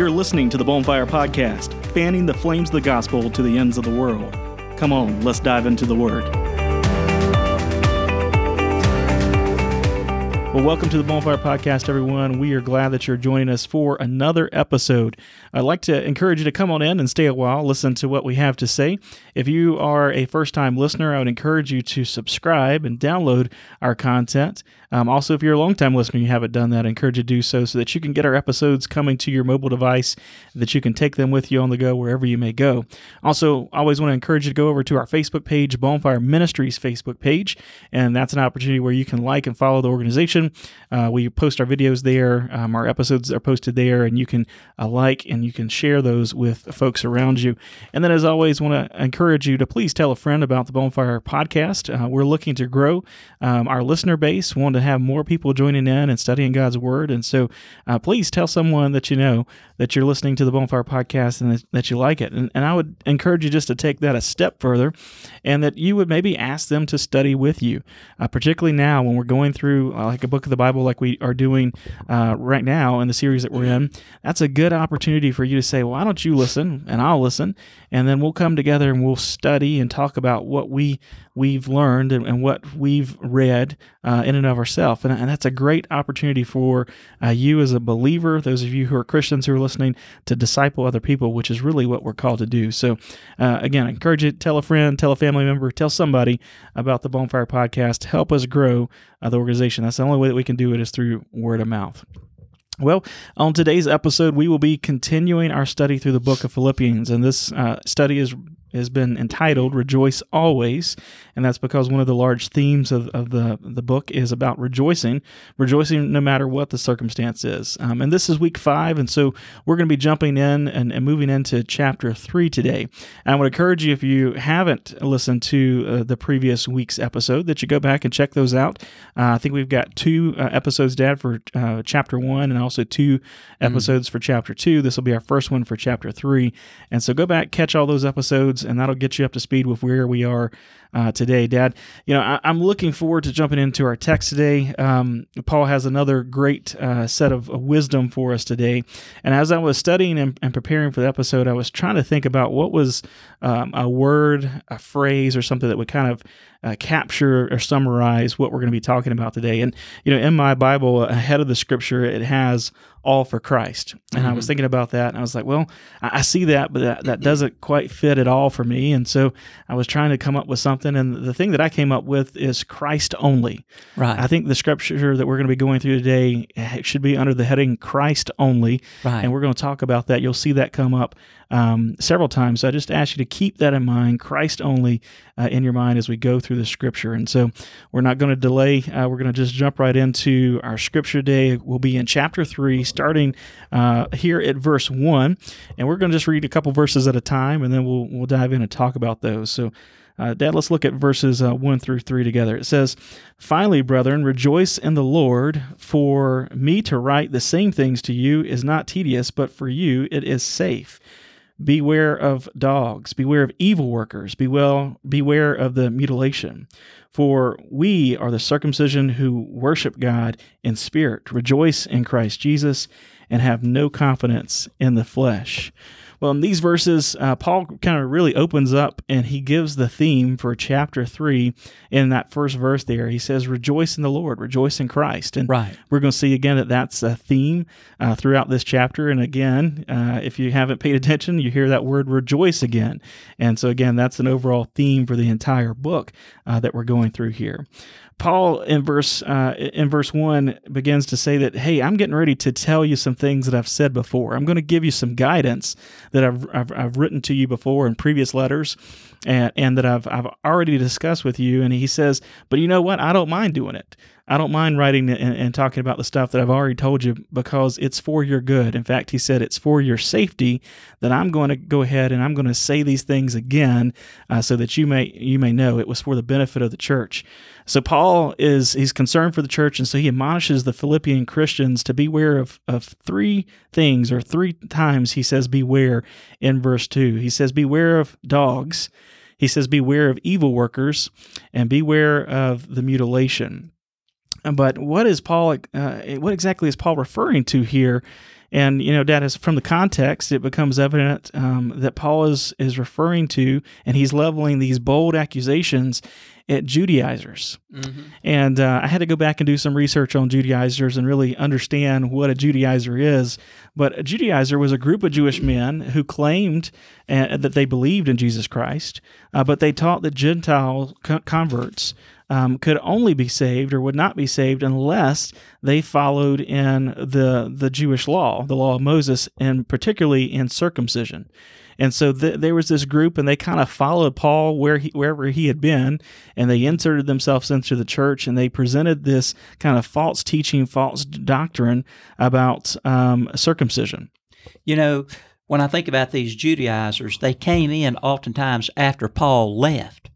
You're listening to the Bonfire Podcast, fanning the flames of the gospel to the ends of the world. Come on, let's dive into the Word. Well, welcome to the Bonfire Podcast, everyone. We are glad that you're joining us for another episode. I'd like to encourage you to come on in and stay a while, listen to what we have to say. If you are a first time listener, I would encourage you to subscribe and download our content. Um, also, if you're a long time listener and you haven't done that, I encourage you to do so so that you can get our episodes coming to your mobile device, that you can take them with you on the go wherever you may go. Also, I always want to encourage you to go over to our Facebook page, Bonfire Ministries Facebook page, and that's an opportunity where you can like and follow the organization. Uh, we post our videos there, um, our episodes are posted there, and you can uh, like and you can share those with folks around you. And then, as always, want to encourage you to please tell a friend about the Bonfire Podcast. Uh, we're looking to grow um, our listener base. Want to to have more people joining in and studying God's Word. And so uh, please tell someone that you know that you're listening to the Bonfire Podcast and that, you like it. And, and I would encourage you just to take that a step further and that you would maybe ask them to study with you, uh, particularly now when we're going through uh, like a book of the Bible like we are doing uh, right now in the series that we're in. That's a good opportunity for you to say, why don't you listen and I'll listen and then we'll come together and we'll study and talk about what we we've learned and, and what we've read uh, in and of ourselves. And, and, that's a great opportunity for uh, you as a believer, those of you who are Christians who are listening, to disciple other people, which is really what we're called to do. So, uh, again, I encourage you tell a friend, tell a family member, tell somebody about the Bonfire Podcast. Help us grow uh, the organization. That's the only way that we can do it is through word of mouth. Well, on today's episode, we will be continuing our study through the book of Philippians, and this uh, study is has been entitled Rejoice Always. And that's because one of the large themes of, of the, the book is about rejoicing, rejoicing no matter what the circumstance is. Um, and this is week five. And so we're going to be jumping in and, and, moving into chapter three today. And I would encourage you, if you haven't listened to uh, the previous week's episode, that you go back and check those out. Uh, I think we've got two uh, episodes, Dad, for uh, chapter one and also two mm-hmm. episodes mm. for chapter two. This will be our first one for chapter three. And so go back, catch all those episodes and that'll get you up to speed with where we are uh, today, Dad. You know, I, am looking forward to jumping into our text today. Um, Paul has another great uh, set of wisdom for us today. And as I was studying and, and, preparing for the episode, I was trying to think about what was um, a word, a phrase, or something that would kind of uh, capture or summarize what we're going to be talking about today. And, you know, in my Bible, ahead of the scripture, it has all for Christ. And mm-hmm. I was mm-hmm. thinking about that and I was like, well, I, I see that, but that, that doesn't quite fit at all for me. And so I was trying to come up with something. And the thing that I came up with is Christ only. Right. I think the scripture that we're going to be going through today eh, should be under the heading Christ only. Right. And we're going to talk about that. You'll see that come up um, several times. So I just ask you to keep that in mind, Christ only, uh, in your mind as we go through the scripture. And so we're not going to delay. Uh, we're going to just jump right into our scripture day. We'll be in chapter 3, starting uh, here at verse 1. And we're going to just read a couple verses at a time, and then we'll, we'll dive in and talk about those. So uh, Dad, let's look at verses uh, 1 through 3 together. It says, Finally, brethren, rejoice in the Lord. For me to write the same things to you is not tedious, but for you it is safe. Beware of dogs, beware of evil workers, beware, beware of the mutilation. For we are the circumcision who worship God in spirit, rejoice in Christ Jesus, and have no confidence in the flesh. Well, in these verses, uh, Paul kind of really opens up and he gives the theme for chapter three in that first verse there. He says, Rejoice in the Lord, rejoice in Christ. And right. we're going to see again that that's a theme uh, throughout this chapter. And again, uh, if you haven't paid attention, you hear that word rejoice again. And so, again, that's an overall theme for the entire book uh, that we're going through here. Paul in verse uh, in verse one begins to say that hey, I'm getting ready to tell you some things that I've said before. I'm going to give you some guidance that I've, I've, I've written to you before in previous letters, and, and that I've I've already discussed with you. And he says, but you know what? I don't mind doing it. I don't mind writing and, and, talking about the stuff that I've already told you because it's for your good. In fact, he said it's for your safety that I'm going to go ahead and I'm going to say these things again uh, so that you may you may know it was for the benefit of the church. So Paul is he's concerned for the church, and so he admonishes the Philippian Christians to beware of of three things or three times he says beware in verse two. He says beware of dogs. He says beware of evil workers and beware of the mutilation. But what is Paul? Uh, what exactly is Paul referring to here? And you know, Dad, is from the context, it becomes evident um, that Paul is is referring to, and he's leveling these bold accusations at Judaizers. Mm-hmm. And uh, I had to go back and do some research on Judaizers and really understand what a Judaizer is. But a Judaizer was a group of Jewish men who claimed uh, that they believed in Jesus Christ, uh, but they taught that Gentile co- converts um, could only be saved or would not be saved unless they followed in the the Jewish law, the law of Moses, and particularly in circumcision. And so th- there was this group, and they kind of followed Paul where he, wherever he had been, and they inserted themselves into the church, and they presented this kind of false teaching, false doctrine about um, circumcision. You know, when I think about these Judaizers, they came in oftentimes after Paul left,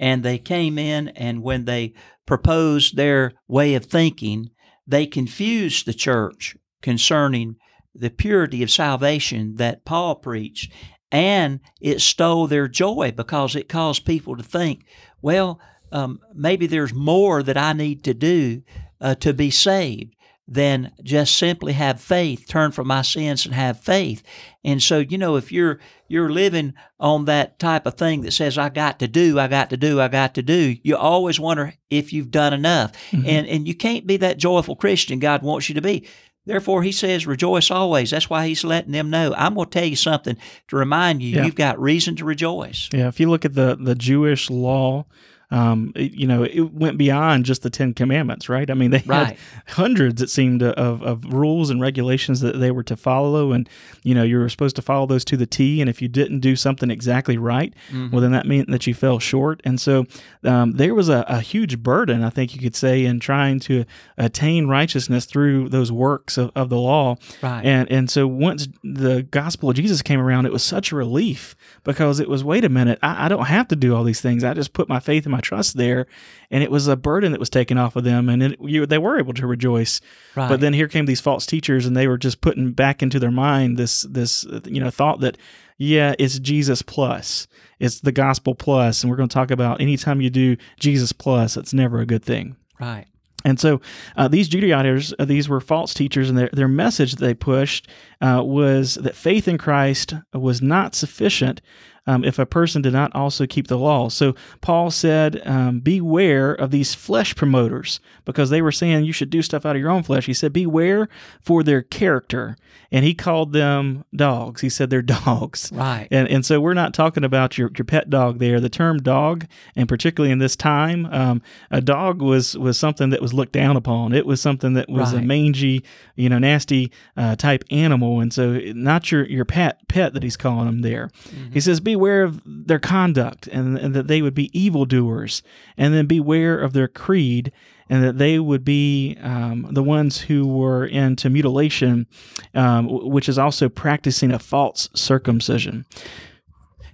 and they came in, and when they proposed their way of thinking, they confused the church concerning the purity of salvation that Paul preached and it stole their joy because it caused people to think, well, um, maybe there's more that I need to do uh, to be saved than just simply have faith, turn from my sins and have faith. And so, you know, if you're you're living on that type of thing that says I got to do, I got to do, I got to do, you always wonder if you've done enough. Mm-hmm. And and you can't be that joyful Christian God wants you to be. Therefore, he says, rejoice always. That's why he's letting them know. I'm going to tell you something to remind you, yeah. you've got reason to rejoice. Yeah, if you look at the, the Jewish law, um, it, you know, it went beyond just the Ten Commandments, right? I mean, they right. had hundreds, it seemed, of, of rules and regulations that they were to follow, and you know, you were supposed to follow those to the T. And if you didn't do something exactly right, mm-hmm. well, then that meant that you fell short. And so um, there was a, a, huge burden, I think you could say, in trying to attain righteousness through those works of, of the law. Right. And and so once the gospel of Jesus came around, it was such a relief because it was, wait a minute, I, I don't have to do all these things. I just put my faith in my trust there, and it was a burden that was taken off of them, and it, you, they were able to rejoice. Right. But then here came these false teachers, and they were just putting back into their mind this this you know thought that yeah, it's Jesus plus, it's the gospel plus, and we're going to talk about anytime you do Jesus plus, it's never a good thing. Right. And so uh, these Judaizers, uh, these were false teachers, and their, their message that they pushed uh, was that faith in Christ was not sufficient um, if a person did not also keep the law. So Paul said, um, Beware of these flesh promoters, because they were saying you should do stuff out of your own flesh. He said, Beware for their character. And he called them dogs. He said they're dogs. Right. And, and so we're not talking about your, your pet dog there. The term dog, and particularly in this time, um, a dog was, was something that was looked down upon. It was something that was right. a mangy, you know, nasty uh, type animal. And so not your, your pet pet that he's calling them there. Mm-hmm. He says, beware of their conduct and, and that they would be evildoers, and then beware of their creed and that they would be um, the ones who were into mutilation, um, which is also practicing a false circumcision.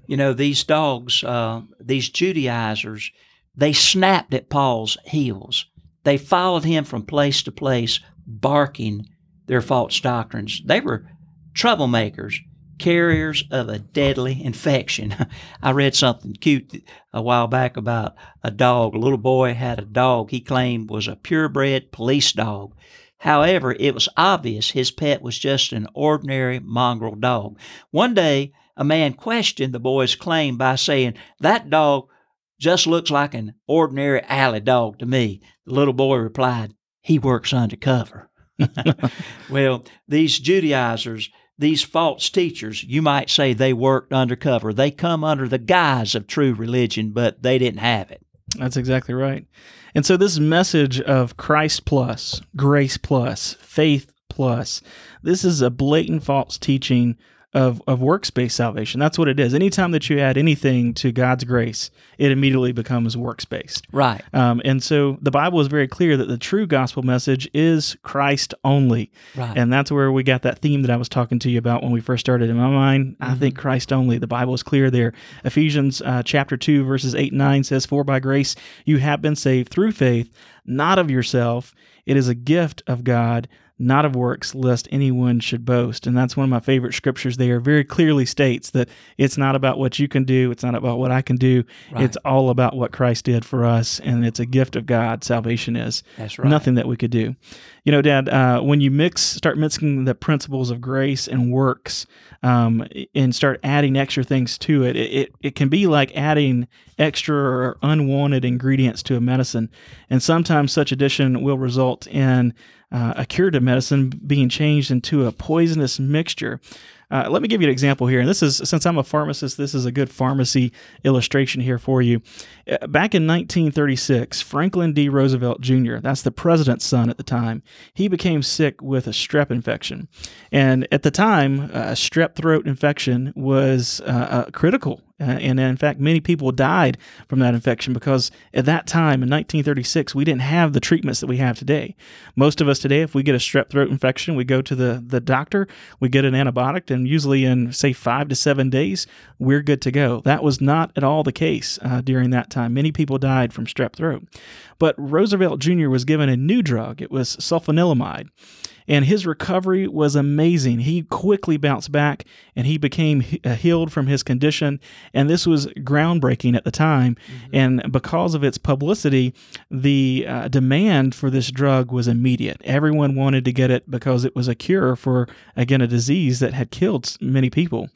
You know, these dogs, uh, these Judaizers, they snapped at Paul's heels. They followed him from place to place, barking their false doctrines. They were troublemakers carriers of a deadly infection. I read something cute a while back about a dog. A little boy had a dog he claimed was a purebred police dog. However, it was obvious his pet was just an ordinary mongrel dog. One day, a man questioned the boy's claim by saying, That dog just looks like an ordinary alley dog to me. The little boy replied, He works undercover. well, these Judaizers, these false teachers, you might say they worked undercover. They come under the guise of true religion, but they didn't have it. That's exactly right. And so, this message of Christ plus, grace plus, faith plus, this is a blatant false teaching of, of works-based salvation. That's what it is. Anytime that you add anything to God's grace, it immediately becomes works-based. Right. Um, and so the Bible is very clear that the true gospel message is Christ only. Right. And that's where we got that theme that I was talking to you about when we first started. In my mind, mm-hmm. I think Christ only. The Bible is clear there. Ephesians uh, chapter 2, verses 8 and 9 says, For by grace you have been saved through faith not of yourself. It is a gift of God, not of works, lest anyone should boast. And that's one of my favorite scriptures there. Very clearly states that it's not about what you can do, it's not about what I can do. Right. It's all about what Christ did for us, and it's a gift of God. Salvation is That's right. nothing that we could do. You know, Dad, uh, when you mix, start mixing the principles of grace and works, um, and start adding extra things to it, it, it, it can be like adding extra or unwanted ingredients to a medicine. And sometimes such addition will result in uh, a curative medicine being changed into a poisonous mixture. Uh, let me give you an example here. And this is, since I'm a pharmacist, this is a good pharmacy illustration here for you. Uh, Back in 1936, Franklin D. Roosevelt Jr., that's the president's son at the time, he became sick with a strep infection. And at the time, a strep throat infection was uh, uh, critical. Uh, and in fact, many people died from that infection because at that time in 1936, we didn't have the treatments that we have today. Most of us today, if we get a strep throat infection, we go to the, the doctor, we get an antibiotic, and usually in, say, five to seven days, we're good to go. That was not at all the case uh, during that time. Many people died from strep throat. But Roosevelt Jr. was given a new drug, it was sulfanilamide and his recovery was amazing. He quickly bounced back and he became uh, healed from his condition. And this was groundbreaking at the time. And because of its publicity, the uh, demand for this drug was immediate. Everyone wanted to get it because it was a cure for, again, a disease that had killed many people.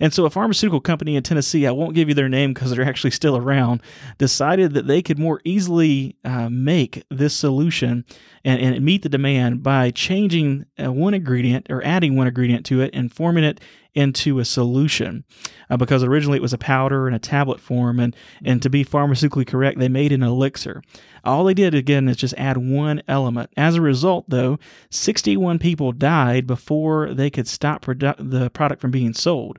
And so, a pharmaceutical company in Tennessee, I won't give you their name because they're actually still around, decided that they could more easily uh, make this solution and, and meet the demand by changing uh, one ingredient or adding one ingredient to it and forming it into a solution. Uh, because originally it was a powder in a tablet form, and, and to be pharmaceutically correct, they made an elixir. All they did again is just add one element. As a result, though, 61 people died before they could stop produ- the product from being sold.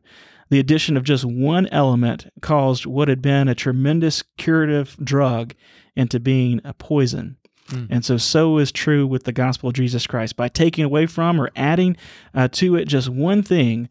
The addition of just one element caused what had been a tremendous curative drug into being a poison. Hmm. And so, so is true with the gospel of Jesus Christ. By taking away from or adding uh, to it just one thing,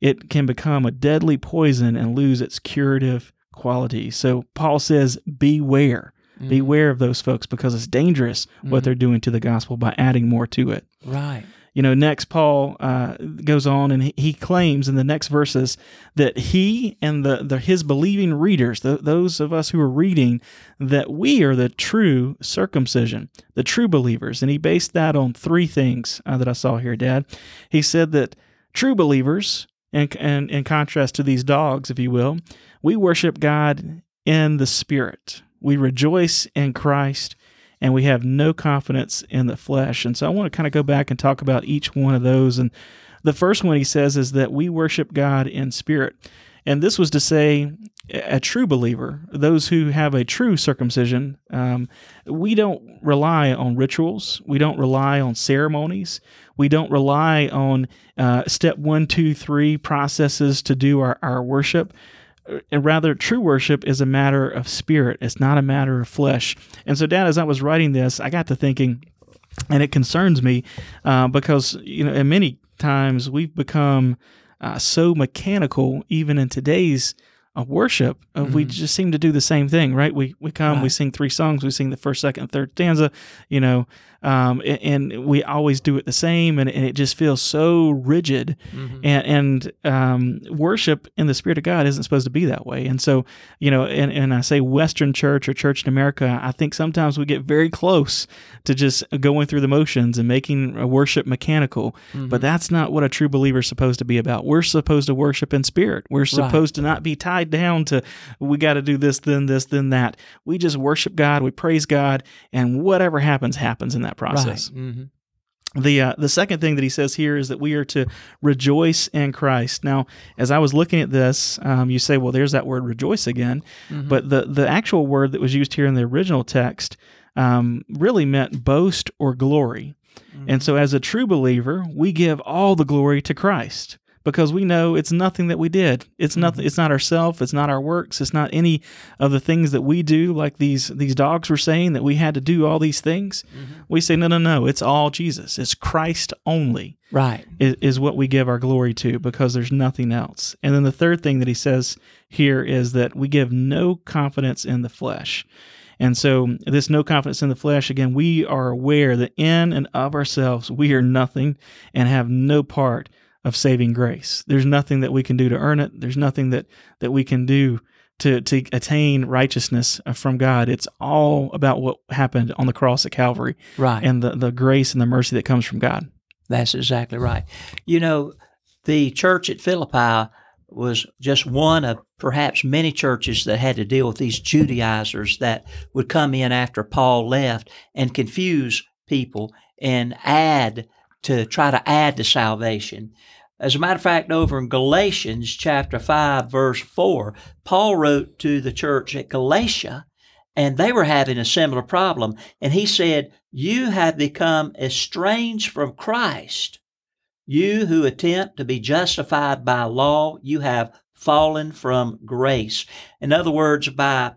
it can become a deadly poison and lose its curative quality. So, Paul says, beware. Hmm. Beware of those folks because it's dangerous what hmm. they're doing to the gospel by adding more to it. Right. You know, next Paul uh, goes on and he, claims in the next verses that he and the, the his believing readers, th those of us who are reading, that we are the true circumcision, the true believers, and he based that on three things uh, that I saw here, Dad. He said that true believers, in, in, in contrast to these dogs, if you will, we worship God in the Spirit. We rejoice in Christ and we have no confidence in the flesh. And so I want to kind of go back and talk about each one of those. And the first one he says is that we worship God in spirit. And this was to say, a true believer, those who have a true circumcision, um, we don't rely on rituals. We don't rely on ceremonies. We don't rely on uh, step one, two, three processes to do our, our worship and rather true worship is a matter of spirit. It's not a matter of flesh. And so dad as i was writing this i got to thinking and it concerns me uh, because you know and many times we've become uh, so mechanical even in today's uh, worship uh, we just seem to do the same thing right? We we come we sing three songs. We sing the first second third stanza you know um, a- and, we always do it the same and, and it just feels so rigid. Mm-hmm. and, and um, worship in the spirit of god isn't supposed to be that way. And so you know and, and i say western church or church in america i think sometimes we get very close to just going through the motions and making a worship mechanical. But that's not what a true believer is supposed to be about. We're supposed to worship in spirit. We're supposed to not be tied down to we got to do this then this then that. We just worship god. We praise god. And whatever happens happens in that process Right. hmm the uh, the second thing that he says here is that we are to rejoice in Christ. Now, as I was looking at this, um, you say, "Well, there's that word rejoice again," but the the actual word that was used here in the original text um, really meant boast or glory. And so, as a true believer, we give all the glory to Christ because we know it's nothing that we did. It's nothing. Mm-hmm. It's not ourself. It's not our works. It's not any of the things that we do. Like these these dogs were saying that we had to do all these things. Mm-hmm. We say no, no, no. It's all Jesus. It's Christ only Right. is, is what we give our glory to because there's nothing else. And then the third thing that he says here is that we give no confidence in the flesh. And so, this no confidence in the flesh, again, we are aware that in and of ourselves, we are nothing and have no part of saving grace. There's nothing that we can do to earn it. There's nothing that, that we can do to, to attain righteousness uh, from God. It's all about what happened on the cross at Calvary Right. and the, the grace and the mercy that comes from God. That's exactly right. You know, the church at Philippi was just one of perhaps many churches that had to deal with these Judaizers that would come in after Paul left and confuse people and add to try to add to salvation. As a matter of fact, over in Galatians chapter 5, verse 4, Paul wrote to the church at Galatia, and they were having a similar problem. And he said, You have become estranged from Christ. You who attempt to be justified by law, you have fallen from grace. In other words, by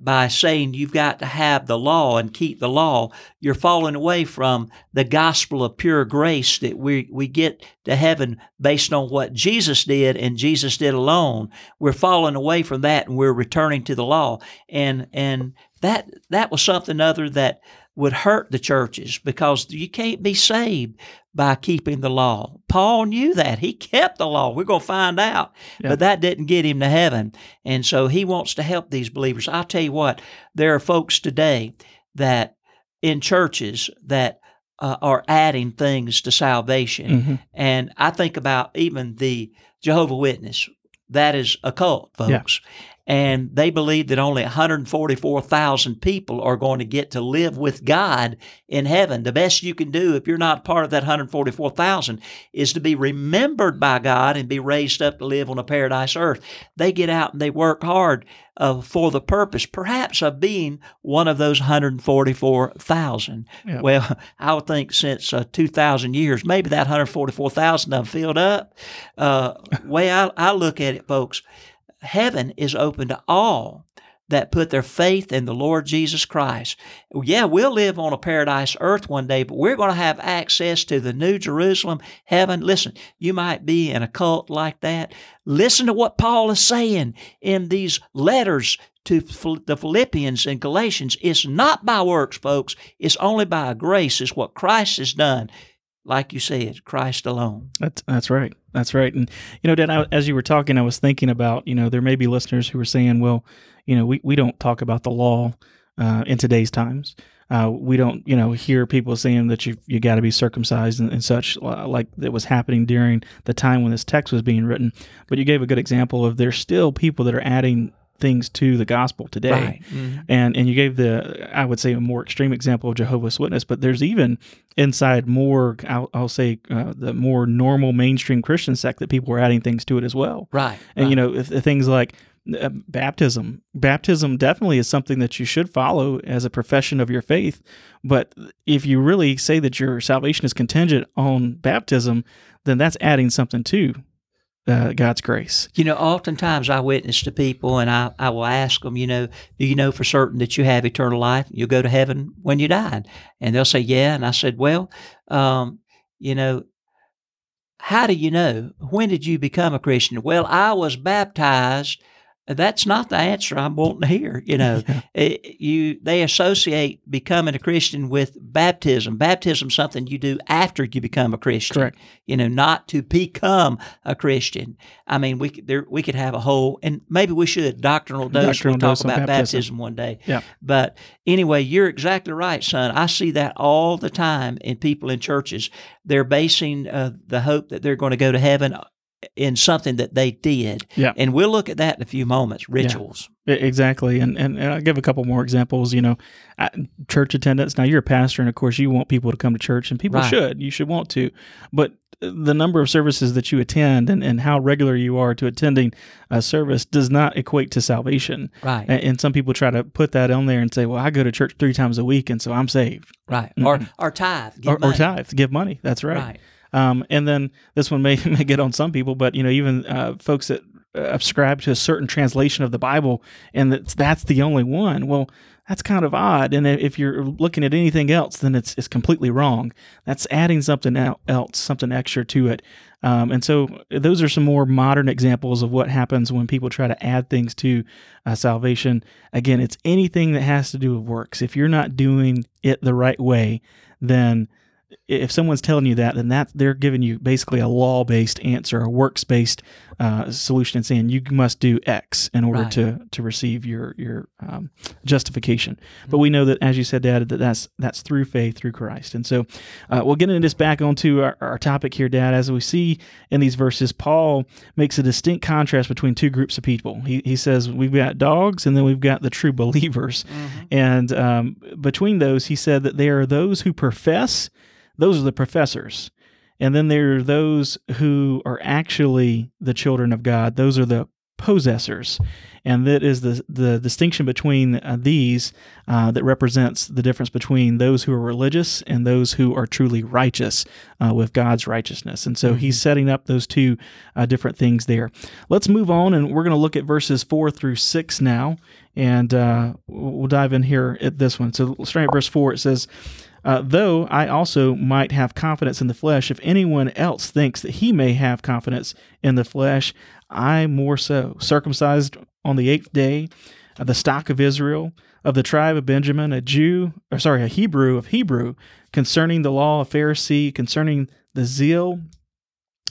by saying you've got to have the law and keep the law, you're falling away from the gospel of pure grace that we, we get to heaven based on what Jesus did and Jesus did alone. We're falling away from that and we're returning to the law. And and that that was something other that would hurt the churches because you can't be saved by keeping the law. Paul knew that. He kept the law. We're going to find out. Yeah. But that didn't get him to heaven. And so he wants to help these believers. I'll tell you what, there are folks today that in churches that uh, are adding things to salvation. Mhm. And I think about even the Jehovah Witness. That is a cult, Yeah. And they believe that only 144,000 people are going to get to live with God in heaven. The best you can do if you're not part of that 144,000 is to be remembered by God and be raised up to live on a paradise earth. They get out and they work hard uh, for the purpose, perhaps, of being one of those 144,000. Yeah. Well, I would think since uh, 2,000 years, maybe that 144,000 done filled up. Uh, way I, I look at it, folks, heaven is open to all that put their faith in the Lord Jesus Christ. Yeah, we'll live on a paradise earth one day, but we're going to have access to the New Jerusalem, heaven. Listen, you might be in a cult like that. Listen to what Paul is saying in these letters to the Philippians and Galatians. It's not by works, folks. It's only by grace. is what Christ has done. Like you said, Christ alone. That's that's right. That's right. And you know, Dan, I, as you were talking, I was thinking about you know there may be listeners who are saying, well, you know, we, we don't talk about the law uh, in today's times. Uh, we don't, you know, hear people saying that you you got to be circumcised and, and such, like that was happening during the time when this text was being written. But you gave a good example of there's still people that are adding things to the gospel today Right. Mhm. and and you gave the I would say a more extreme example of Jehovah's Witness, but there's even inside more I'll, I'll say uh, the more normal mainstream Christian sect that people are adding things to it as well, Right. and you right. know th- things like uh, baptism. Baptism definitely is something that you should follow as a profession of your faith, but if you really say that your salvation is contingent on baptism, then that's adding something to uh, God's grace. You know, oftentimes I witness to people and I, I will ask them, you know, do you know for certain that you have eternal life? You'll go to heaven when you die. And they'll say, yeah. And I said, well, um, you know, how do you know? When did you become a Christian? Well, I was baptized. That's not the answer I'm wanting to hear. You know, Yeah. It- you they associate becoming a Christian with baptism. Baptism something you do after you become a Christian Correct. you know, not to become a Christian. I mean, we could there we could have a whole, and maybe we should doctrinal dose. Doctrinal we'll talk about baptism. baptism. one day. Yeah. But anyway, you're exactly right, son. I see that all the time in people in churches. They're basing uh, the hope that they're going to go to heaven in something that they did. Yeah. And we'll look at that in a few moments. Rituals. E- Exactly, and, and and I'll give a couple more examples. You know, I, church attendance. Now you're a pastor, and of course you want people to come to church, and people Right. should. You should want to, but the number of services that you attend and, and how regular you are to attending a service does not equate to salvation. Right. A- And, some people try to put that on there and say, "Well, I go to church three times a week, and so I'm saved." right. Or or tithe. give Or, or money. tithe, give money. That's right. Right. Um, and then this one may, may get on some people, but you know, even uh, folks that uh, subscribe to a certain translation of the Bible, and that's that's the only one. Well, that's kind of odd. And if you're looking at anything else, then it's it's completely wrong. That's adding something else, something extra to it. Um, and so those are some more modern examples of what happens when people try to add things to uh, salvation. Again, it's anything that has to do with works. If you're not doing it the right way, then if someone's telling you that, then that they're giving you basically a law-based answer, a works-based uh, solution, and saying you must do X in order right. to to receive your your um, justification. Mm-hmm. But we know that, as you said, Dad, that that's that's through faith through Christ. And so uh, we'll get into this back onto our, our topic here, Dad. As we see in these verses, Paul makes a distinct contrast between two groups of people. He he says we've got dogs, and then we've got the true believers, mm-hmm. and um, between those, he said that there are those who profess those are the professors. And then there are those who are actually the children of God. Those are the possessors. And that is the, the distinction between uh, these uh, that represents the difference between those who are religious and those who are truly righteous uh, with God's righteousness. And so mm-hmm. he's setting up those two uh, different things there. Let's move on, and we're going to look at verses four through six now. And uh, we'll dive in here at this one. So, starting at verse four, it says, uh, though I also might have confidence in the flesh, if anyone else thinks that he may have confidence in the flesh, I more so. Circumcised on the eighth day, of the stock of Israel, of the tribe of Benjamin, a Jew, or sorry, a Hebrew of Hebrew, concerning the law, a Pharisee, concerning the zeal,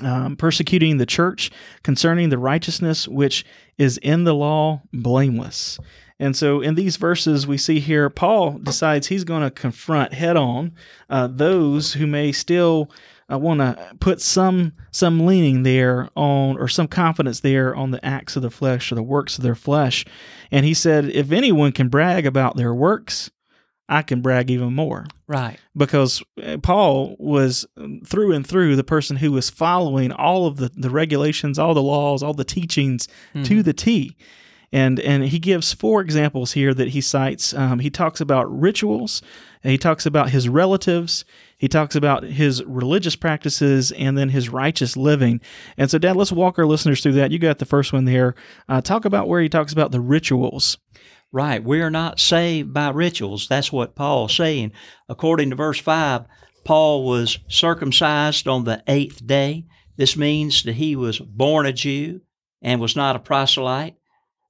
um, persecuting the church, concerning the righteousness which is in the law, blameless. And so in these verses, we see here Paul decides he's going to confront head on uh, those who may still uh, want to put some some leaning there on or some confidence there on the acts of the flesh or the works of their flesh. And he said, if anyone can brag about their works, I can brag even more. Right. Because uh, Paul was um, through and through the person who was following all of the, the regulations, all the laws, all the teachings mm-hmm. to the T and and he gives four examples here that he cites. Um, he talks about rituals, he talks about his relatives, he talks about his religious practices, and then his righteous living. And so, Dad, let's walk our listeners through that. You got the first one there. Uh, talk about where he talks about the rituals. Right, we are not saved by rituals. That's what Paul's saying. According to verse five, Paul was circumcised on the eighth day. This means that he was born a Jew and was not a proselyte.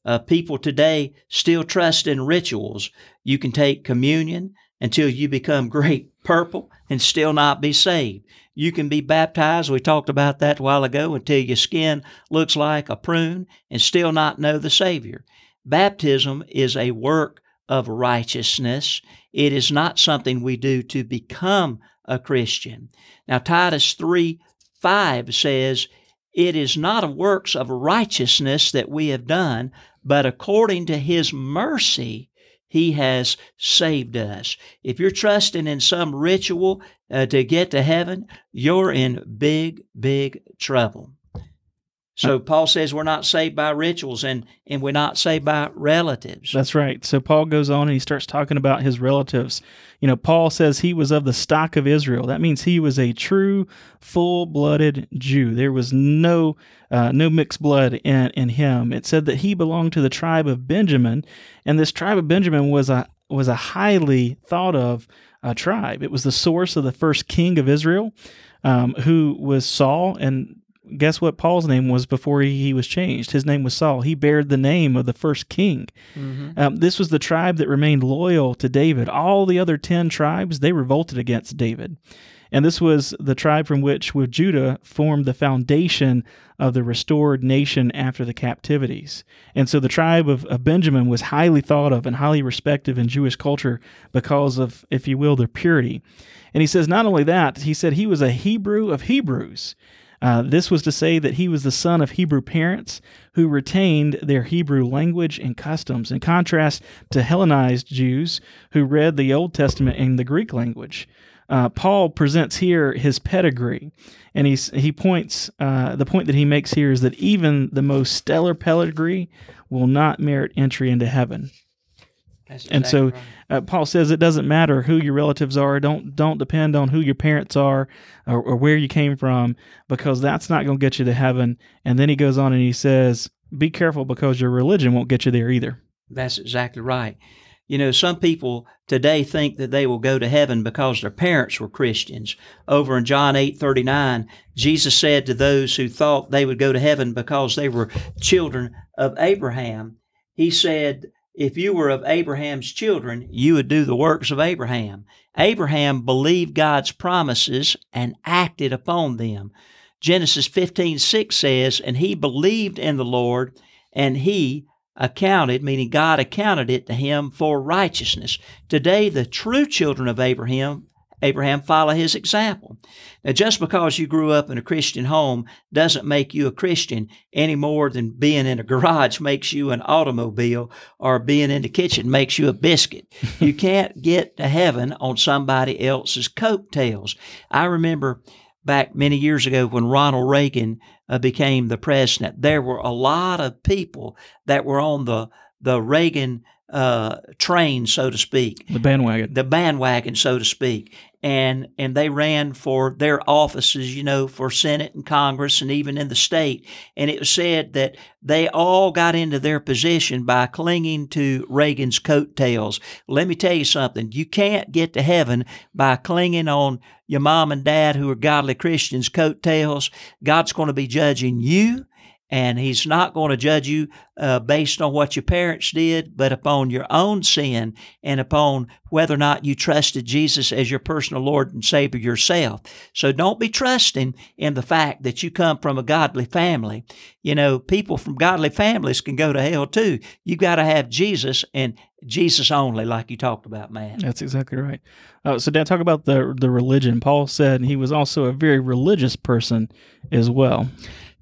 Uh, people today still trust in rituals. You can take communion until you become great purple and still not be saved. You can be baptized, we talked about that a while ago, until your skin looks like a prune and still not know the Savior. Baptism is a work of righteousness. It is not something we do to become a Christian. Now, Titus 3 5 says, It is not of works of righteousness that we have done, but according to his mercy, he has saved us. If you're trusting in some ritual uh, to get to heaven, you're in big, big trouble. So Paul says we're not saved by rituals and, and we're not saved by relatives. That's right. So Paul goes on and he starts talking about his relatives. You know, Paul says he was of the stock of Israel. That means he was a true, full-blooded Jew. There was no uh, no mixed blood in, in him. It said that he belonged to the tribe of Benjamin, and this tribe of Benjamin was a was a highly thought of uh, tribe. It was the source of the first king of Israel, um, who was Saul, and guess what Paul's name was before he, he was changed? His name was Saul. He bared the name of the first king. Mm-hmm. Um, this was the tribe that remained loyal to David. All the other 10 tribes, they revolted against David. And this was the tribe from which, with Judah, formed the foundation of the restored nation after the captivities. And so the tribe of, of Benjamin was highly thought of and highly respected in Jewish culture because of, if you will, their purity. And he says, not only that, he said he was a Hebrew of Hebrews. Uh, this was to say that he was the son of Hebrew parents who retained their Hebrew language and customs, in contrast to Hellenized Jews who read the Old Testament in the Greek language. Uh, Paul presents here his pedigree, and he's, he points uh, the point that he makes here is that even the most stellar pedigree will not merit entry into heaven. And so right. uh, Paul says it doesn't matter who your relatives are. Don't don't depend on who your parents are or, or where you came from because that's not going to get you to heaven. And then he goes on and he says, "Be careful because your religion won't get you there either." That's exactly right. You know, some people today think that they will go to heaven because their parents were Christians. Over in John 8:39, Jesus said to those who thought they would go to heaven because they were children of Abraham, he said, if you were of Abraham's children, you would do the works of Abraham. Abraham believed God's promises and acted upon them. Genesis 15:6 says, "And he believed in the Lord, and he accounted, meaning God accounted it to him for righteousness. Today, the true children of Abraham Abraham follow his example. Now, just because you grew up in a Christian home doesn't make you a Christian any more than being in a garage makes you an automobile or being in the kitchen makes you a biscuit. you can't get to heaven on somebody else's coattails. I remember back many years ago when Ronald Reagan uh, became the president, there were a lot of people that were on the the Reagan uh, train, so to speak, the bandwagon, the bandwagon, so to speak, and and they ran for their offices, you know, for Senate and Congress and even in the state. And it was said that they all got into their position by clinging to Reagan's coattails. Let me tell you something: you can't get to heaven by clinging on your mom and dad who are godly Christians' coattails. God's going to be judging you and he's not going to judge you uh, based on what your parents did, but upon your own sin and upon whether or not you trusted Jesus as your personal Lord and Savior yourself. So don't be trusting in the fact that you come from a godly family. You know, people from godly families can go to hell too. You got to have Jesus and Jesus only, like you talked about, man. That's exactly right. Uh, so, Dad, talk about the the religion. Paul said he was also a very religious person as well.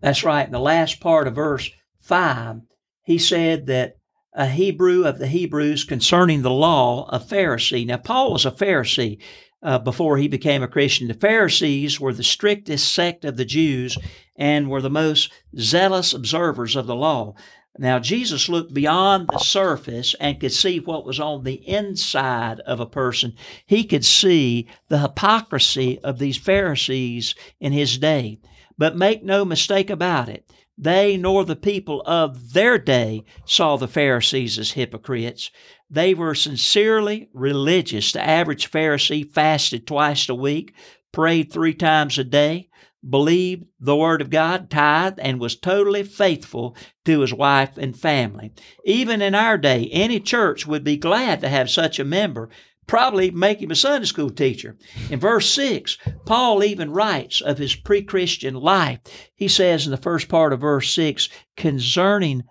That's right. In the last part of verse 5, he said that a Hebrew of the Hebrews concerning the law, a Pharisee. Now, Paul was a Pharisee uh, before he became a Christian. The Pharisees were the strictest sect of the Jews and were the most zealous observers of the law. Now, Jesus looked beyond the surface and could see what was on the inside of a person. He could see the hypocrisy of these Pharisees in his day. But make no mistake about it, they nor the people of their day saw the Pharisees as hypocrites. They were sincerely religious. The average Pharisee fasted twice a week, prayed three times a day, believed the Word of God, tithed, and was totally faithful to his wife and family. Even in our day, any church would be glad to have such a member probably make him a Sunday school teacher. In verse 6, Paul even writes of his pre Christian life. He says in the first part of verse 6, concerning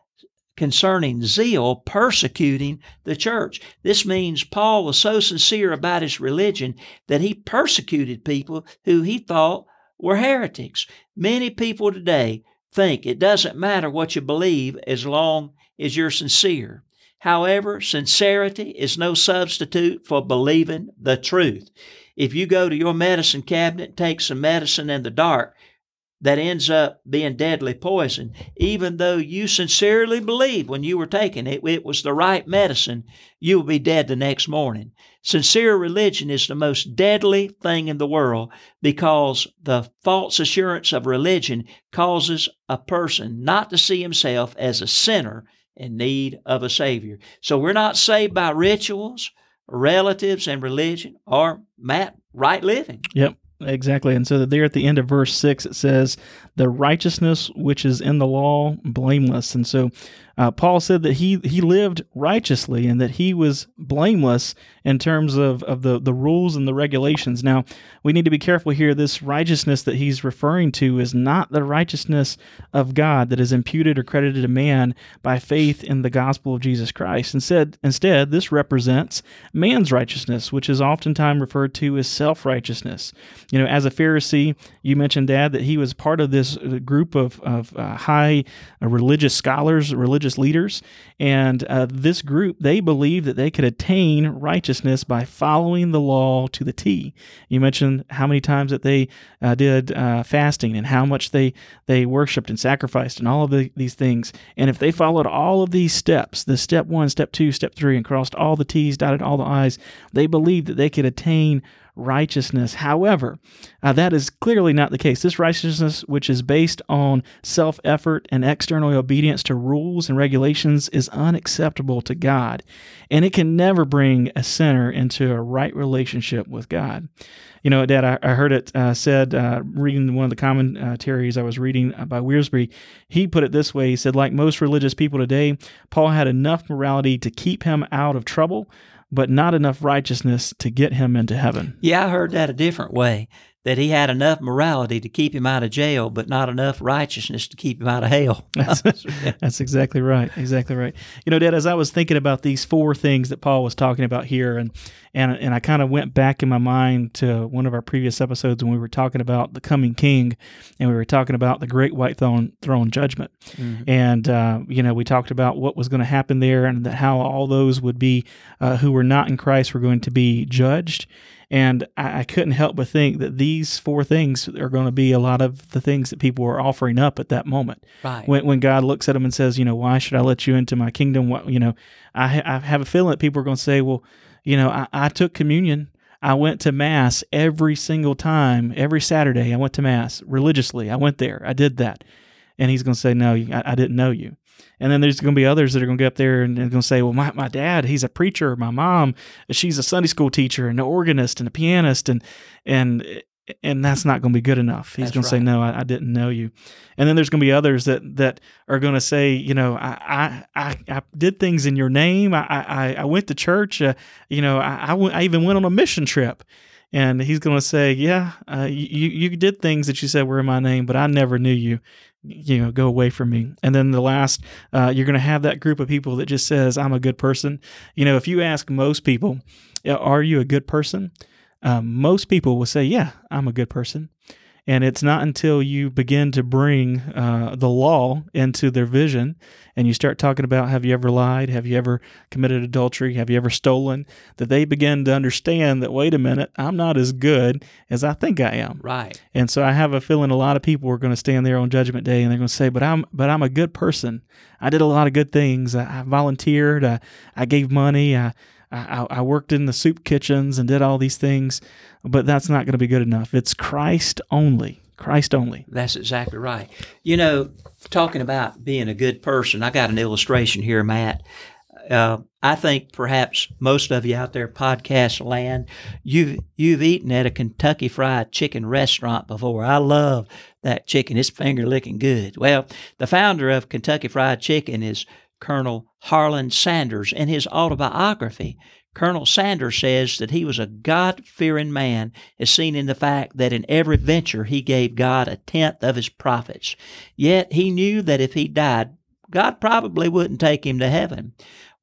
concerning zeal persecuting the church. This means Paul was so sincere about his religion that he persecuted people who he thought were heretics. Many people today think it doesn't matter what you believe as long as you're sincere. However, sincerity is no substitute for believing the truth. If you go to your medicine cabinet, take some medicine in the dark that ends up being deadly poison, even though you sincerely believe when you were taking it it was the right medicine, you will be dead the next morning. Sincere religion is the most deadly thing in the world because the false assurance of religion causes a person not to see himself as a sinner in need of a Savior. So we're not saved by rituals, relatives, and religion, or, Matt, right living. Yep. Exactly. And so there at the end of verse 6, it says, The righteousness which is in the law, blameless. And so uh, Paul said that he he lived righteously and that he was blameless in terms of, of the, the rules and the regulations. Now, we need to be careful here. This righteousness that he's referring to is not the righteousness of God that is imputed or credited to man by faith in the gospel of Jesus Christ. Instead, instead this represents man's righteousness, which is oftentimes referred to as self righteousness. You know, as a Pharisee, you mentioned, Dad, that he was part of this uh, group of, of uh, high uh, religious scholars, religious religious leaders. And uh, this group, they believed that they could attain righteousness by following the law to the T. You mentioned how many times that they uh, did uh, fasting and how much they, they worshiped and sacrificed and all of the, these things. And if they followed all of these steps, the step one, step two, step three, and crossed all the T's, dotted all the I's, they believed that they could attain righteousness. However, uh, that is clearly not the case. This righteousness, which is based on self effort and external obedience to rules and regulations, is unacceptable to God, and it can never bring a sinner into a right relationship with God. You know, Dad, I, I heard it uh, said, uh, reading one of the commentaries I was reading by Wiersbe, he put it this way He said, like most religious people today, Paul had enough morality to keep him out of trouble, but not enough righteousness to get him into heaven. Yeah, I heard that a different way that he had enough morality to keep him out of jail, but not enough righteousness to keep him out of hell. that's, that's, exactly right. Exactly right. You know, Dad, as I was thinking about these four things that Paul was talking about here, and and and I kind of went back in my mind to one of our previous episodes when we were talking about the coming King, and we were talking about the great white throne throne judgment, mm-hmm. and uh, you know we talked about what was going to happen there, and that how all those would be uh, who were not in Christ were going to be judged. And I, I, couldn't help but think that these four things are going to be a lot of the things that people are offering up at that moment. Right. When, when God looks at them and says, you know, why should I let you into my kingdom? What, you know, I, I have a feeling that people are going to say, well, you know, I, I took communion. I went to mass every single time, every Saturday. I went to mass religiously. I went there. I did that. And he's going to say, no, I, I didn't know you. And then there's going to be others that are going to get up there and, and going to say, well, my, my dad, he's a preacher. My mom, she's a Sunday school teacher and an organist and a pianist. And, and, and that's not going to be good enough. He's going to say, no, I, I, didn't know you. And then there's going to be others that, that are going to say, you know, I, I, I, I, did things in your name. I, I, I went to church. Uh, you know, I, I, even went on a mission trip and he's going to say, "Yeah, uh, you you did things that you said were in my name, but I never knew you you know go away from me. And then the last uh, you're going to have that group of people that just says i'm a good person. You know if you ask most people are you a good person? Um, most people will say yeah i'm a good person and it's not until you begin to bring uh, the law into their vision and you start talking about have you ever lied? Have you ever committed adultery? Have you ever stolen? That they begin to understand that, wait a minute, I'm not as good as I think I am. Right. And so I have a feeling a lot of people are going to stand there on Judgment Day and they're going to say, but I'm, but I'm a good person. I did a lot of good things. I, I volunteered. I, I gave money. I, I, I, worked in the soup kitchens and did all these things, but that's not going to be good enough. It's Christ only. Christ only. That's exactly right. You know, talking about being a good person, I got an illustration here, Matt. Uh, I think perhaps most of you out there, podcast land, you've you've eaten at a Kentucky Fried Chicken restaurant before. I love that chicken; it's finger licking good. Well, the founder of Kentucky Fried Chicken is Colonel Harlan Sanders. In his autobiography, Colonel Sanders says that he was a God fearing man, as seen in the fact that in every venture he gave God a tenth of his profits. Yet he knew that if he died, God probably wouldn't take him to heaven.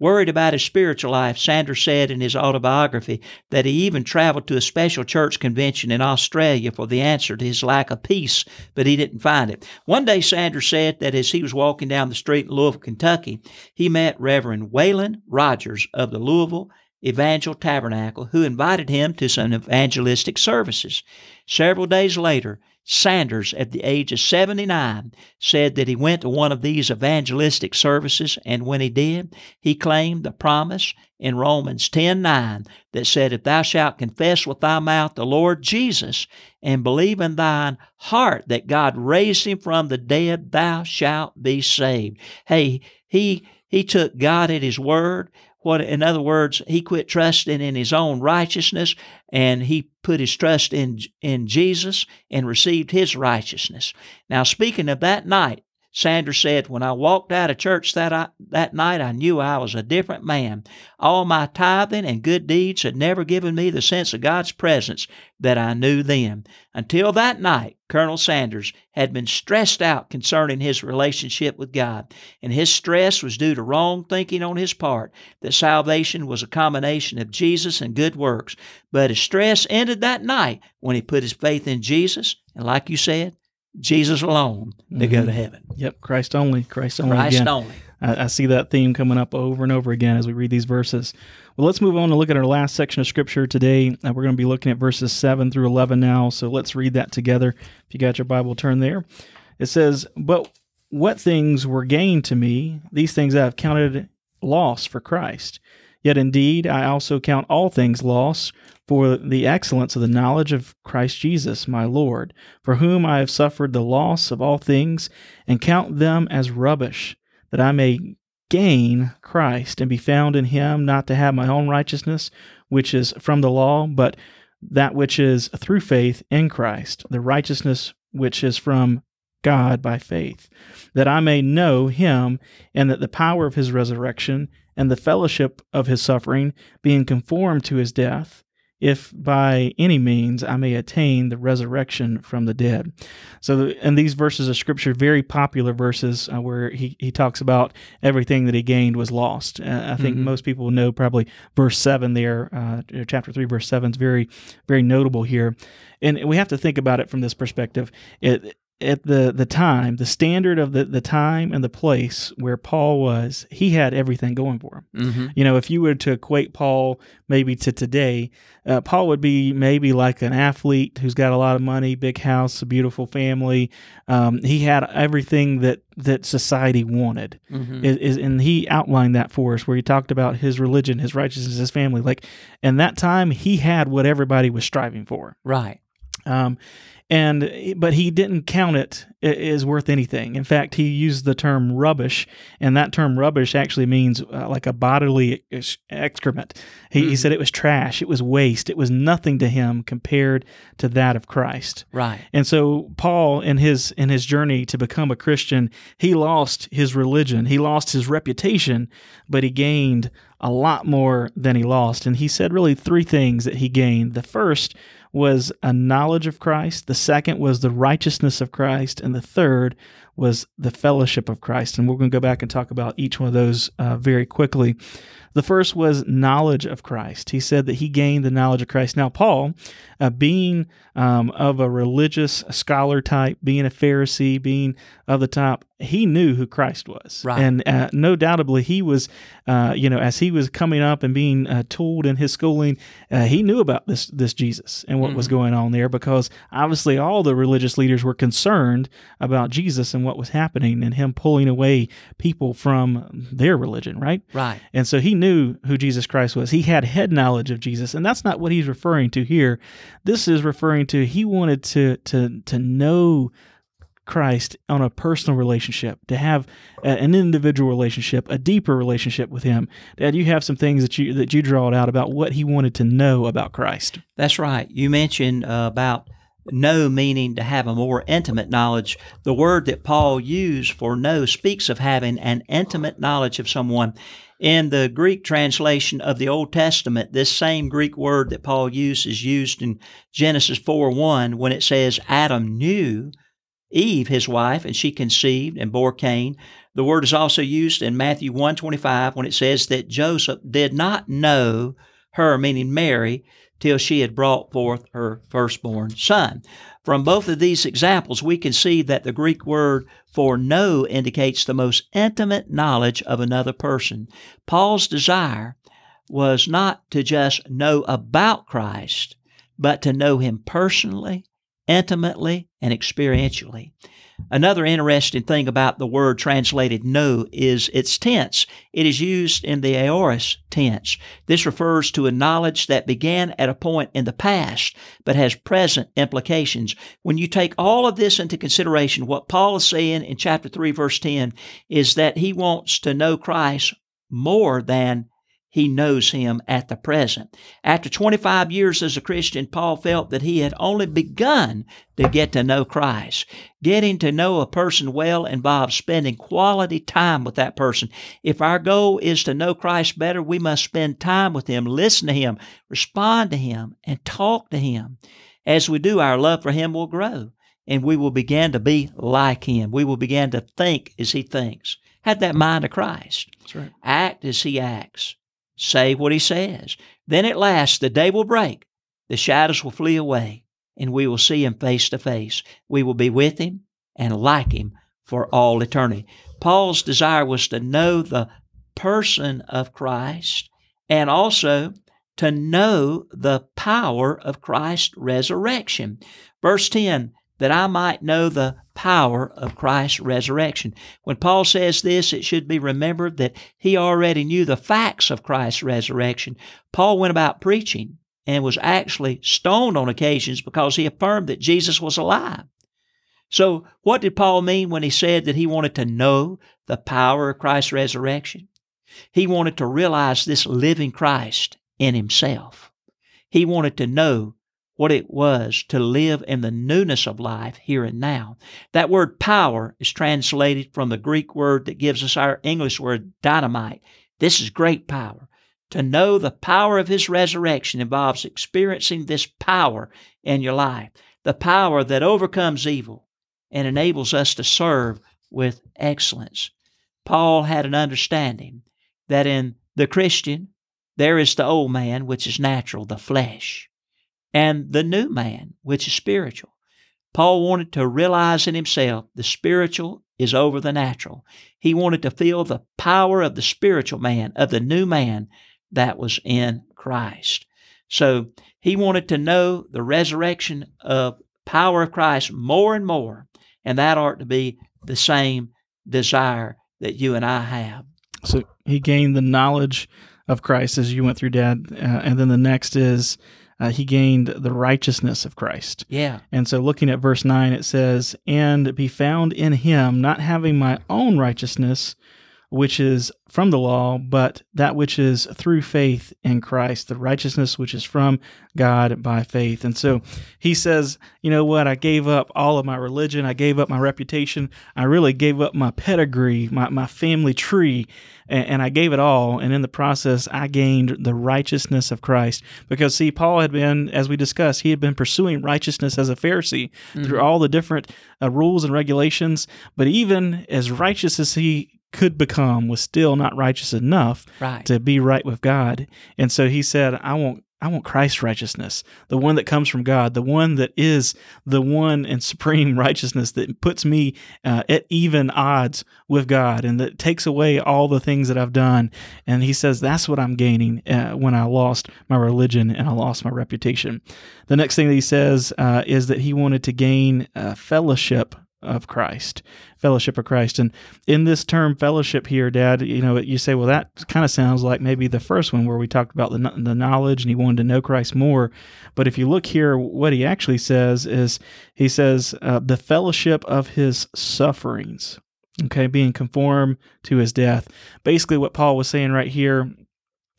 Worried about his spiritual life, Sanders said in his autobiography that he even traveled to a special church convention in Australia for the answer to his lack of peace, but he didn't find it. One day, Sanders said that as he was walking down the street in Louisville, Kentucky, he met Reverend Waylon Rogers of the Louisville Evangel Tabernacle, who invited him to some evangelistic services. Several days later, Sanders, at the age of 79, said that he went to one of these evangelistic services, and when he did, he claimed the promise in Romans 10 9 that said, If thou shalt confess with thy mouth the Lord Jesus, and believe in thine heart that God raised him from the dead, thou shalt be saved. Hey, he he took God at his word. What, in other words, he quit trusting in his own righteousness and he put his trust in, in Jesus and received his righteousness. Now, speaking of that night, Sanders said, When I walked out of church that, I, that night, I knew I was a different man. All my tithing and good deeds had never given me the sense of God's presence that I knew then. Until that night, Colonel Sanders had been stressed out concerning his relationship with God, and his stress was due to wrong thinking on his part that salvation was a combination of Jesus and good works. But his stress ended that night when he put his faith in Jesus, and like you said, Jesus alone to mm-hmm. go to heaven. Yep, Christ only, Christ only. Christ again. only. I, I, see that theme coming up over and over again as we read these verses. Well, let's move on to look at our last section of Scripture today. Uh, we're going to be looking at verses 7 through 11 now, so let's read that together. If you got your Bible, turn there. It says, But what things were gained to me, these things I have counted loss for Christ. Yet indeed, I also count all things loss for the excellence of the knowledge of Christ Jesus, my Lord, for whom I have suffered the loss of all things, and count them as rubbish, that I may gain Christ and be found in him, not to have my own righteousness, which is from the law, but that which is through faith in Christ, the righteousness which is from God by faith, that I may know him, and that the power of his resurrection and the fellowship of his suffering, being conformed to his death, if by any means I may attain the resurrection from the dead. So, in these verses of scripture, very popular verses uh, where he, he talks about everything that he gained was lost. Uh, I think mm-hmm. most people know probably verse 7 there, uh, chapter 3, verse 7 is very, very notable here. And we have to think about it from this perspective. It, at the the time, the standard of the the time and the place where Paul was, he had everything going for him. Mm-hmm. You know, if you were to equate Paul maybe to today, uh, Paul would be maybe like an athlete who's got a lot of money, big house, a beautiful family. Um, he had everything that that society wanted, mm-hmm. is, is, and he outlined that for us, where he talked about his religion, his righteousness, his family. Like, in that time, he had what everybody was striving for. Right. Um, and but he didn't count it as worth anything. In fact, he used the term rubbish, and that term rubbish actually means uh, like a bodily excrement. He, mm-hmm. he, said it was trash, it was waste, it was nothing to him compared to that of Christ. Right. And so Paul, in his in his journey to become a Christian, he lost his religion, he lost his reputation, but he gained a lot more than he lost. And he said really three things that he gained. The first was a knowledge of Christ, the second was the righteousness of Christ, and the third was the fellowship of Christ. And we're going to go back and talk about each one of those uh, very quickly. The first was knowledge of Christ. He said that he gained the knowledge of Christ. Now, Paul, uh, being um, of a religious scholar type, being a Pharisee, being of the top, he knew who Christ was. Right. And uh, no doubtably, he was, uh, you know, as he was coming up and being uh, told in his schooling, uh, he knew about this this Jesus and what mm-hmm. was going on there because obviously all the religious leaders were concerned about Jesus and what was happening and him pulling away people from their religion, right? Right. And so he knew who Jesus Christ was. He had head knowledge of Jesus, and that's not what he's referring to here. This is referring to he wanted to to to know Christ on a personal relationship, to have a, an individual relationship, a deeper relationship with Him. Dad, you have some things that you that you drawed out about what he wanted to know about Christ. That's right. You mentioned uh, about know meaning to have a more intimate knowledge. The word that Paul used for know speaks of having an intimate knowledge of someone. In the Greek translation of the Old Testament, this same Greek word that Paul used is used in Genesis 4 1 when it says Adam knew Eve, his wife, and she conceived and bore Cain. The word is also used in Matthew 1 25 when it says that Joseph did not know her, meaning Mary, till she had brought forth her firstborn son. From both of these examples, we can see that the Greek word for know indicates the most intimate knowledge of another person. Paul's desire was not to just know about Christ, but to know him personally, intimately, and experientially. Another interesting thing about the word translated know is its tense. It is used in the aorist tense. This refers to a knowledge that began at a point in the past but has present implications. When you take all of this into consideration, what Paul is saying in chapter 3, verse 10 is that he wants to know Christ more than he knows him at the present. After 25 years as a Christian, Paul felt that he had only begun to get to know Christ. Getting to know a person well involves spending quality time with that person. If our goal is to know Christ better, we must spend time with him, listen to him, respond to him, and talk to him. As we do, our love for him will grow and we will begin to be like him. We will begin to think as he thinks. Have that mind of Christ. That's right. Act as he acts say what he says. Then at last the day will break, the shadows will flee away, and we will see him face to face. We will be with him and like him for all eternity. Paul's desire was to know the person of Christ and also to know the power of Christ's resurrection. Verse 10 that I might know the power of Christ's resurrection. When Paul says this, it should be remembered that he already knew the facts of Christ's resurrection. Paul went about preaching and was actually stoned on occasions because he affirmed that Jesus was alive. So, what did Paul mean when he said that he wanted to know the power of Christ's resurrection? He wanted to realize this living Christ in himself. He wanted to know what it was to live in the newness of life here and now. That word power is translated from the Greek word that gives us our English word dynamite. This is great power. To know the power of His resurrection involves experiencing this power in your life, the power that overcomes evil and enables us to serve with excellence. Paul had an understanding that in the Christian, there is the old man, which is natural, the flesh and the new man, which is spiritual. Paul wanted to realize in himself the spiritual is over the natural. He wanted to feel the power of the spiritual man, of the new man that was in Christ. So he wanted to know the resurrection of power of Christ more and more, and that ought to be the same desire that you and I have. So he gained the knowledge of Christ as you went through, Dad, uh, and then the next is uh, he gained the righteousness of Christ. Yeah. And so looking at verse 9, it says, And be found in him, not having my own righteousness, which is from the law, but that which is through faith in Christ, the righteousness which is from God by faith. And so he says, you know what? I gave up all of my religion. I gave up my reputation. I really gave up my pedigree, my, my family tree, and, and I gave it all. And in the process, I gained the righteousness of Christ. Because, see, Paul had been, as we discussed, he had been pursuing righteousness as a Pharisee mm-hmm. through all the different uh, rules and regulations. But even as righteous as he could become was still not righteous enough right. to be right with God. And so he said, I want I want Christ's righteousness, the one that comes from God, the one that is the one and supreme righteousness that puts me uh, at even odds with God and that takes away all the things that I've done. And he says, That's what I'm gaining uh, when I lost my religion and I lost my reputation. The next thing that he says uh, is that he wanted to gain uh, fellowship of Christ, fellowship of Christ. And in this term fellowship here, Dad, you know, you say, well, that kind of sounds like maybe the first one where we talked about the, the knowledge and he wanted to know Christ more. But if you look here, what he actually says is he says, uh, the fellowship of his sufferings, okay, being conformed to his death. Basically, what Paul was saying right here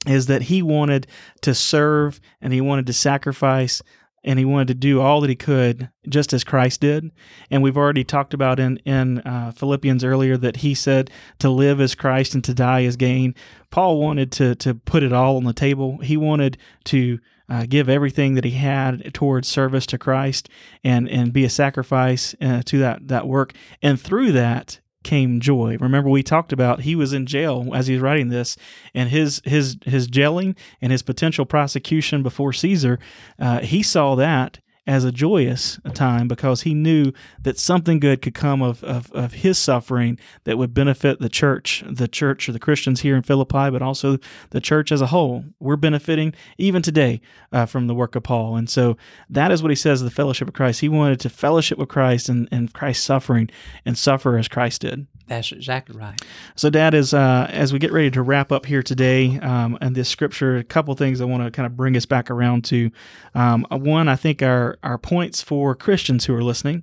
is that he wanted to serve and he wanted to sacrifice and he wanted to do all that he could, just as Christ did. And we've already talked about in in uh, Philippians earlier that he said to live as Christ and to die as gain. Paul wanted to to put it all on the table. He wanted to uh, give everything that he had towards service to Christ and and be a sacrifice uh, to that that work. And through that, came joy. Remember we talked about he was in jail as he's writing this, and his his his jailing and his potential prosecution before Caesar. Uh, he saw that as a joyous time because he knew that something good could come of, of, of, his suffering that would benefit the church, the church or the Christians here in Philippi, but also the church as a whole. We're benefiting even today uh, from the work of Paul. And so that is what he says the fellowship of Christ. He wanted to fellowship with Christ and, and Christ's suffering and suffer as Christ did. That's exactly right. So, Dad, as uh, as we get ready to wrap up here today, um, and this scripture, a couple things I want to kind of bring us back around to. Um, one, I think our our points for Christians who are listening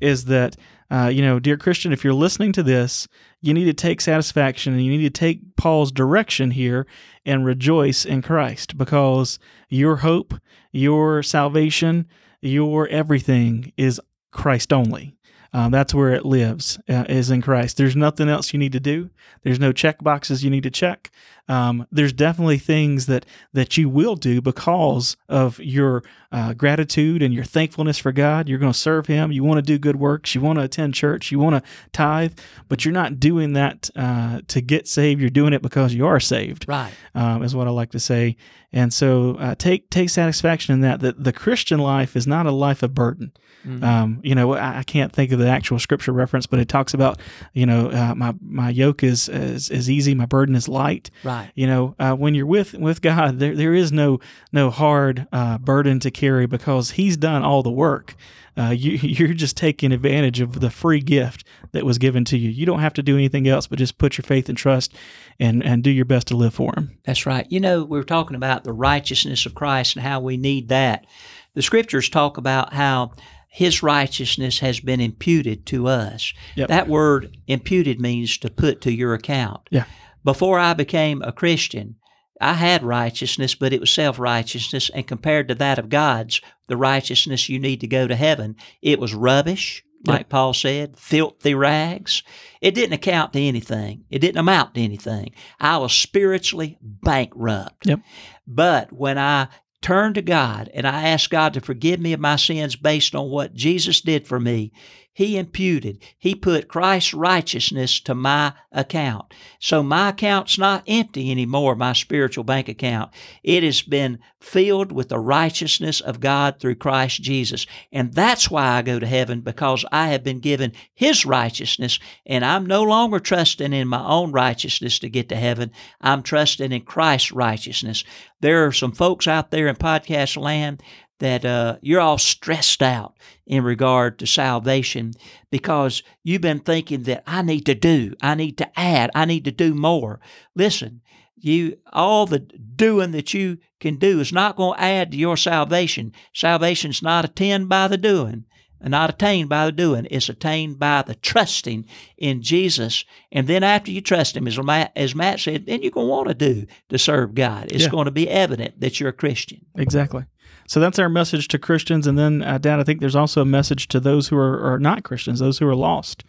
is that uh, you know, dear Christian, if you're listening to this, you need to take satisfaction and you need to take Paul's direction here and rejoice in Christ because your hope, your salvation, your everything is Christ only. Um, that's where it lives, uh, is in Christ. There's nothing else you need to do. There's no check boxes you need to check. Um, there's definitely things that that you will do because of your uh, gratitude and your thankfulness for God. You're going to serve Him. You want to do good works. You want to attend church. You want to tithe, but you're not doing that uh, to get saved. You're doing it because you are saved. Right, um, is what I like to say. And so uh, take take satisfaction in that. That the Christian life is not a life of burden. Mm-hmm. Um, you know, I, I, can't think of the actual scripture reference, but it talks about, you know, uh, my my yoke is, is is easy, my burden is light. Right. You know, uh, when you're with with God, there there is no no hard uh, burden to carry because He's done all the work. uh, you, you're just taking advantage of the free gift that was given to you. You don't have to do anything else but just put your faith and trust and, and do your best to live for Him. That's right. You know, we are talking about the righteousness of Christ and how we need that. The scriptures talk about how his righteousness has been imputed to us. Yep. That word imputed means to put to your account. Yeah. Before I became a Christian, I had righteousness, but it was self righteousness, and compared to that of God's, the righteousness you need to go to heaven, it was rubbish, like Paul said, filthy rags. It didn't account to anything. It didn't amount to anything. I was spiritually bankrupt. Yep. But when I turned to God and I asked God to forgive me of my sins based on what Jesus did for me, he imputed, He put Christ's righteousness to my account. So my account's not empty anymore, my spiritual bank account. It has been filled with the righteousness of God through Christ Jesus. And that's why I go to heaven, because I have been given His righteousness, and I'm no longer trusting in my own righteousness to get to heaven. I'm trusting in Christ's righteousness. There are some folks out there in podcast land that uh, you're all stressed out in regard to salvation because you've been thinking that I need to do, I need to add, I need to do more. Listen, you all the doing that you can do is not going to add to your salvation. Salvation's not attained by the doing, not attained by the doing. It's attained by the trusting in Jesus. And then after you trust Him, as Matt, as Matt said, then you're going to want to do to serve God. It's Yeah. going to be evident that you're a Christian. Exactly. So that's our message to Christians. And then, uh, Dad, I think there's also a message to those who are, are not Christians, those who are lost.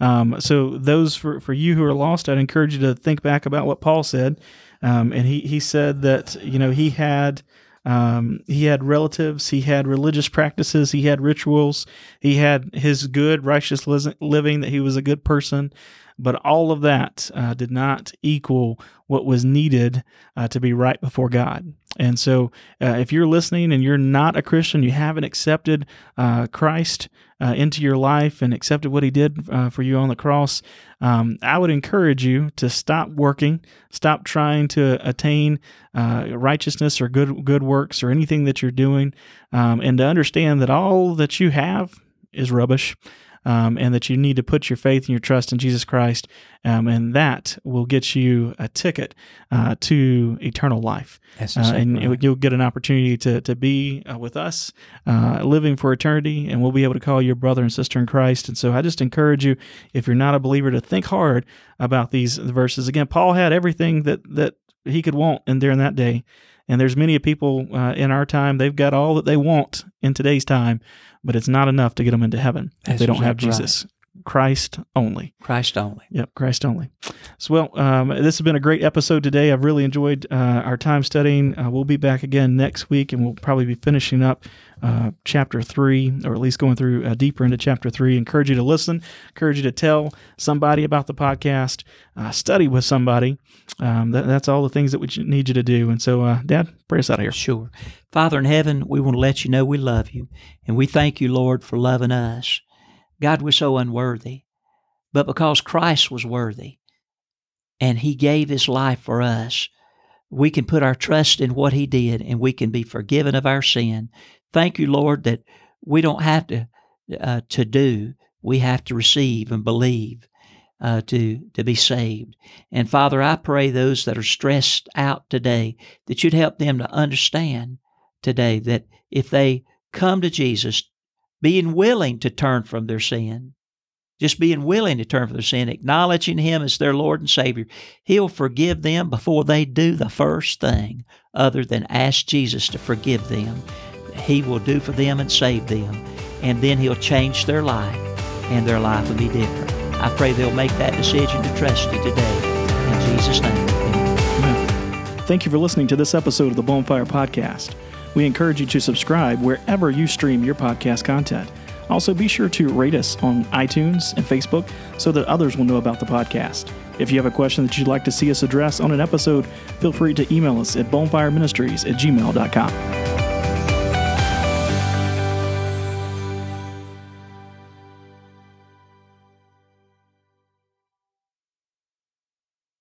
Um, so those for, for you who are lost, I'd encourage you to think back about what Paul said. Um, and he, he said that, you know, he had um, he had relatives, he had religious practices, he had rituals, he had his good, righteous living, that he was a good person. But all of that uh, did not equal what was needed uh, to be right before God. And so, uh, if you're listening and you're not a Christian, you haven't accepted uh, Christ uh, into your life and accepted what He did uh, for you on the cross, um, I would encourage you to stop working, stop trying to attain uh, righteousness or good good works or anything that you're doing, um, and to understand that all that you have is rubbish. Um, and that you need to put your faith and your trust in Jesus Christ, um, and that will get you a ticket uh, to eternal life. Uh, and it- you'll get an opportunity to to be uh, with us, uh, living for eternity, and we'll be able to call you brother and sister in Christ. And so, I just encourage you, if you're not a believer, to think hard about these verses. Again, Paul had everything that that he could want in during that day, and there's many people uh, in our time they've got all that they want in today's time, but it's not enough to get them into heaven if That's they don't have exactly right. Jesus. Christ only. Christ only. Yep, Christ only. So, well, um, this has been a great episode today. I've really enjoyed uh, our time studying. Uh, we'll be back again next week, and we'll probably be finishing up uh, chapter three, or at least going through uh, deeper into chapter three. Encourage you to listen. Encourage you to tell somebody about the podcast. Uh, study with somebody. Um, that, that's all the things that we need you to do. And so, uh, Dad, pray us out of here. Sure. Father in heaven, we want to let you know we love you. And we thank you, Lord, for loving us. God, we're so unworthy. But because Christ was worthy and he gave his life for us, we can put our trust in what he did and we can be forgiven of our sin. Thank you, Lord, that we don't have to uh, to do. We have to receive and believe uh, to to be saved. And Father, I pray those that are stressed out today that you'd help them to understand today that if they come to Jesus, being willing to turn from their sin, just being willing to turn from their sin, acknowledging Him as their Lord and Savior, He'll forgive them before they do the first thing other than ask Jesus to forgive them. He will do for them and save them, and then He'll change their life, and their life will be different. I pray they'll make that decision to trust You today. In Jesus' name, amen. Thank you for listening to this episode of the Bonfire Podcast. We encourage you to subscribe wherever you stream your podcast content. Also, be sure to rate us on iTunes and Facebook so that others will know about the podcast. If you have a question that you'd like to see us address on an episode, feel free to email us at bonefireministries at gmail.com.